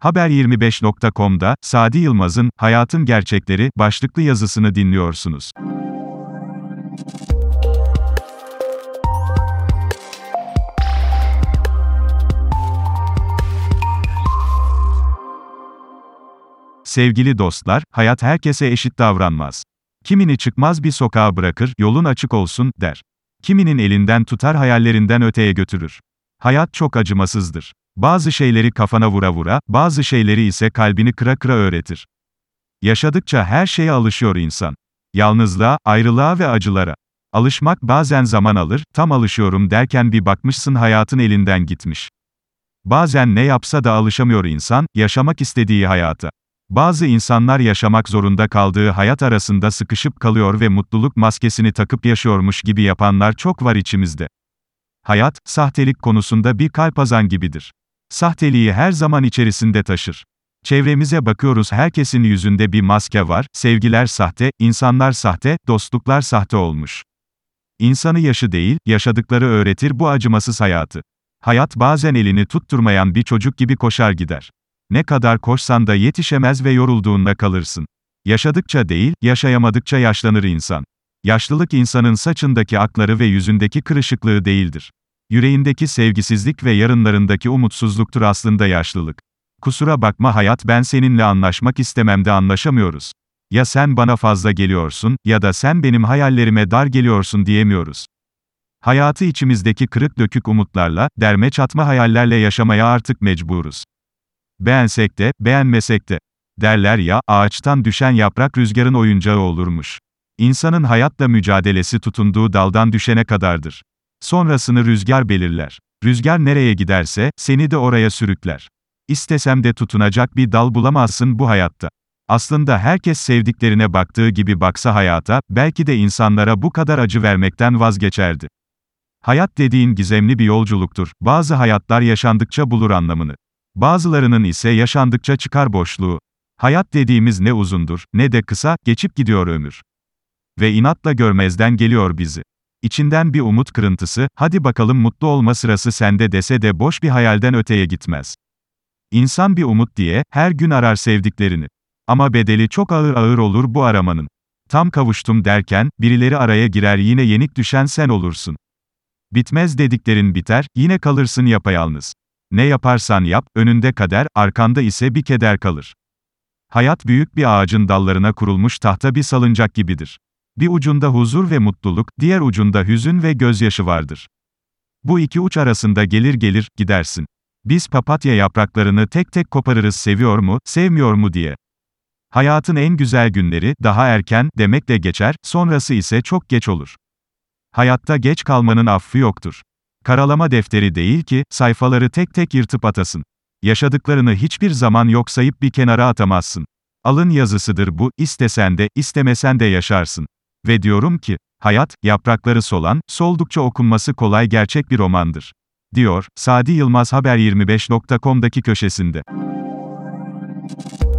Haber25.com'da Sadi Yılmaz'ın Hayatın Gerçekleri başlıklı yazısını dinliyorsunuz. Sevgili dostlar, hayat herkese eşit davranmaz. Kimini çıkmaz bir sokağa bırakır, yolun açık olsun, der. Kiminin elinden tutar hayallerinden öteye götürür. Hayat çok acımasızdır. Bazı şeyleri kafana vura vura, bazı şeyleri ise kalbini kıra kıra öğretir. Yaşadıkça her şeye alışıyor insan. Yalnızlığa, ayrılığa ve acılara. Alışmak bazen zaman alır, tam alışıyorum derken bir bakmışsın hayatın elinden gitmiş. Bazen ne yapsa da alışamıyor insan, yaşamak istediği hayata. Bazı insanlar yaşamak zorunda kaldığı hayat arasında sıkışıp kalıyor ve mutluluk maskesini takıp yaşıyormuş gibi yapanlar çok var içimizde. Hayat, sahtelik konusunda bir kalpazan gibidir. Sahteliği her zaman içerisinde taşır. Çevremize bakıyoruz herkesin yüzünde bir maske var, sevgiler sahte, insanlar sahte, dostluklar sahte olmuş. İnsanı yaşı değil, yaşadıkları öğretir bu acımasız hayatı. Hayat bazen elini tutturmayan bir çocuk gibi koşar gider. Ne kadar koşsan da yetişemez ve yorulduğunda kalırsın. Yaşadıkça değil, yaşayamadıkça yaşlanır insan. Yaşlılık insanın saçındaki akları ve yüzündeki kırışıklığı değildir. Yüreğindeki sevgisizlik ve yarınlarındaki umutsuzluktur aslında yaşlılık. Kusura bakma hayat ben seninle anlaşmak istemem de anlaşamıyoruz. Ya sen bana fazla geliyorsun, ya da sen benim hayallerime dar geliyorsun diyemiyoruz. Hayatı içimizdeki kırık dökük umutlarla, derme çatma hayallerle yaşamaya artık mecburuz. Beğensek de, beğenmesek de. Derler ya, ağaçtan düşen yaprak rüzgarın oyuncağı olurmuş. İnsanın hayatla mücadelesi tutunduğu daldan düşene kadardır. Sonrasını rüzgar belirler. Rüzgar nereye giderse, seni de oraya sürükler. İstesem de tutunacak bir dal bulamazsın bu hayatta. Aslında herkes sevdiklerine baktığı gibi baksa hayata, belki de insanlara bu kadar acı vermekten vazgeçerdi. Hayat dediğin gizemli bir yolculuktur. Bazı hayatlar yaşandıkça bulur anlamını. Bazılarının ise yaşandıkça çıkar boşluğu. Hayat dediğimiz ne uzundur, ne de kısa, geçip gidiyor ömür. Ve inatla görmezden geliyor bizi. İçinden bir umut kırıntısı, hadi bakalım mutlu olma sırası sende dese de boş bir hayalden öteye gitmez. İnsan bir umut diye, her gün arar sevdiklerini. Ama bedeli çok ağır ağır olur bu aramanın. Tam kavuştum derken, birileri araya girer yine yenik düşen sen olursun. Bitmez dediklerin biter, yine kalırsın yapayalnız. Ne yaparsan yap, önünde kader, arkanda ise bir keder kalır. Hayat büyük bir ağacın dallarına kurulmuş tahta bir salıncak gibidir. Bir ucunda huzur ve mutluluk, diğer ucunda hüzün ve gözyaşı vardır. Bu iki uç arasında gelir gelir, gidersin. Biz papatya yapraklarını tek tek koparırız seviyor mu, sevmiyor mu diye. Hayatın en güzel günleri, daha erken, demekle geçer, sonrası ise çok geç olur. Hayatta geç kalmanın affı yoktur. Karalama defteri değil ki, sayfaları tek tek yırtıp atasın. Yaşadıklarını hiçbir zaman yok sayıp bir kenara atamazsın. Alın yazısıdır bu, istesen de, istemesen de yaşarsın. Ve diyorum ki, hayat, yaprakları solan, soldukça okunması kolay gerçek bir romandır. Diyor, Sadi Yılmaz Haber25.com'daki köşesinde. Thank you.